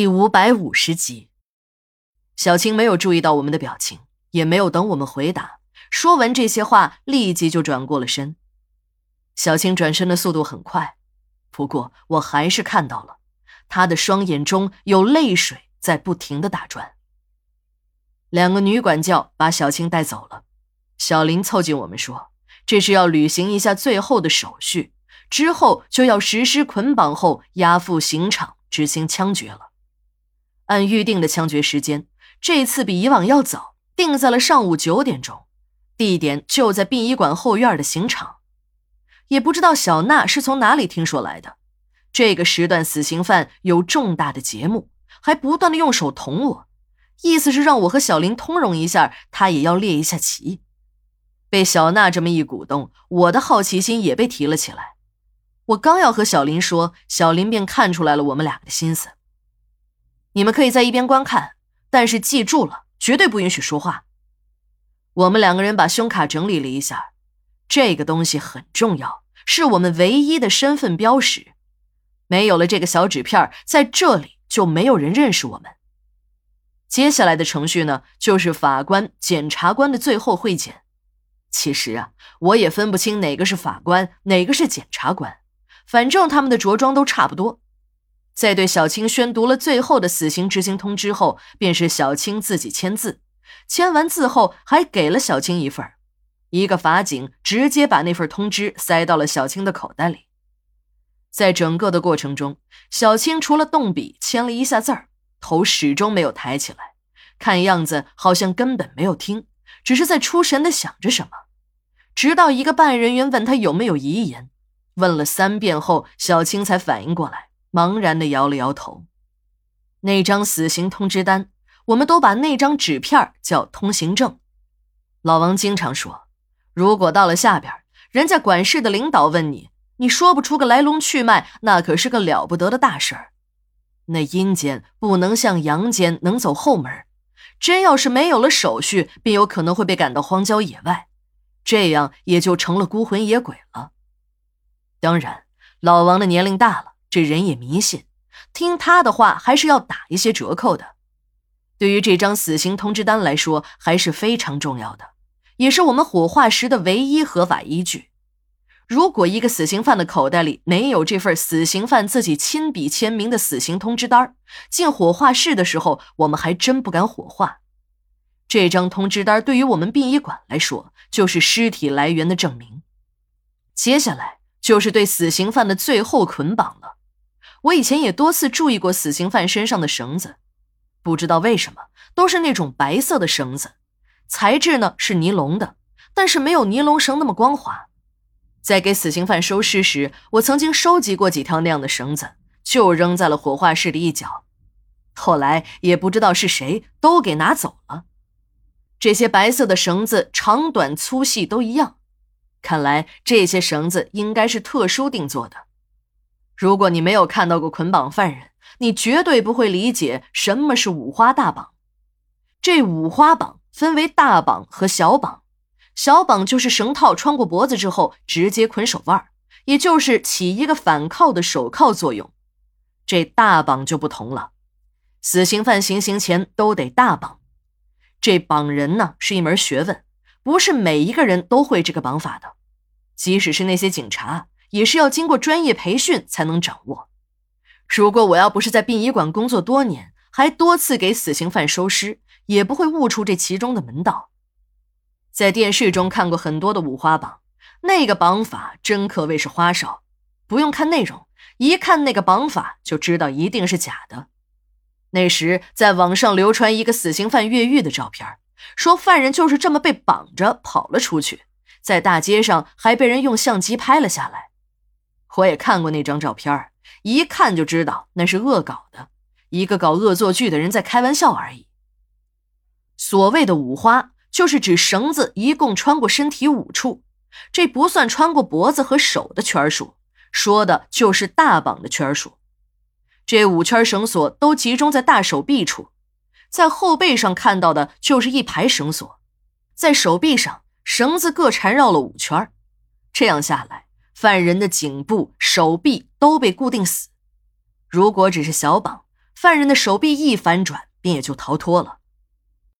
第五百五十集，小青没有注意到我们的表情，也没有等我们回答。说完这些话，立即就转过了身。小青转身的速度很快，不过我还是看到了，她的双眼中有泪水在不停的打转。两个女管教把小青带走了，小林凑近我们说：“这是要履行一下最后的手续。”之后就要实施捆绑后押赴刑场执行枪决了。按预定的枪决时间，这次比以往要早，定在了上午九点钟，地点就在殡仪馆后院的刑场。也不知道小娜是从哪里听说来的，这个时段死刑犯有重大的节目，还不断的用手捅我，意思是让我和小林通融一下，他也要列一下棋。被小娜这么一鼓动，我的好奇心也被提了起来。我刚要和小林说，小林便看出来了我们俩的心思。你们可以在一边观看，但是记住了，绝对不允许说话。我们两个人把胸卡整理了一下，这个东西很重要，是我们唯一的身份标识。没有了这个小纸片，在这里就没有人认识我们。接下来的程序呢，就是法官、检察官的最后会检。其实啊，我也分不清哪个是法官，哪个是检察官。反正他们的着装都差不多，在对小青宣读了最后的死刑执行通知后，便是小青自己签字。签完字后，还给了小青一份一个法警直接把那份通知塞到了小青的口袋里。在整个的过程中，小青除了动笔签了一下字儿，头始终没有抬起来，看样子好像根本没有听，只是在出神的想着什么。直到一个办案人员问他有没有遗言。问了三遍后，小青才反应过来，茫然的摇了摇头。那张死刑通知单，我们都把那张纸片叫通行证。老王经常说，如果到了下边，人家管事的领导问你，你说不出个来龙去脉，那可是个了不得的大事儿。那阴间不能像阳间能走后门，真要是没有了手续，便有可能会被赶到荒郊野外，这样也就成了孤魂野鬼了。当然，老王的年龄大了，这人也迷信，听他的话还是要打一些折扣的。对于这张死刑通知单来说，还是非常重要的，也是我们火化时的唯一合法依据。如果一个死刑犯的口袋里没有这份死刑犯自己亲笔签名的死刑通知单，进火化室的时候，我们还真不敢火化。这张通知单对于我们殡仪馆来说，就是尸体来源的证明。接下来。就是对死刑犯的最后捆绑了。我以前也多次注意过死刑犯身上的绳子，不知道为什么都是那种白色的绳子，材质呢是尼龙的，但是没有尼龙绳那么光滑。在给死刑犯收尸时，我曾经收集过几条那样的绳子，就扔在了火化室的一角。后来也不知道是谁都给拿走了。这些白色的绳子长短粗细都一样。看来这些绳子应该是特殊定做的。如果你没有看到过捆绑犯人，你绝对不会理解什么是五花大绑。这五花绑分为大绑和小绑。小绑就是绳套穿过脖子之后直接捆手腕，也就是起一个反铐的手铐作用。这大绑就不同了，死刑犯行刑前都得大绑。这绑人呢是一门学问。不是每一个人都会这个绑法的，即使是那些警察，也是要经过专业培训才能掌握。如果我要不是在殡仪馆工作多年，还多次给死刑犯收尸，也不会悟出这其中的门道。在电视中看过很多的五花绑，那个绑法真可谓是花哨，不用看内容，一看那个绑法就知道一定是假的。那时在网上流传一个死刑犯越狱的照片。说犯人就是这么被绑着跑了出去，在大街上还被人用相机拍了下来。我也看过那张照片，一看就知道那是恶搞的，一个搞恶作剧的人在开玩笑而已。所谓的五花，就是指绳子一共穿过身体五处，这不算穿过脖子和手的圈数，说的就是大绑的圈数。这五圈绳索都集中在大手臂处。在后背上看到的就是一排绳索，在手臂上绳子各缠绕了五圈，这样下来，犯人的颈部、手臂都被固定死。如果只是小绑，犯人的手臂一反转，便也就逃脱了。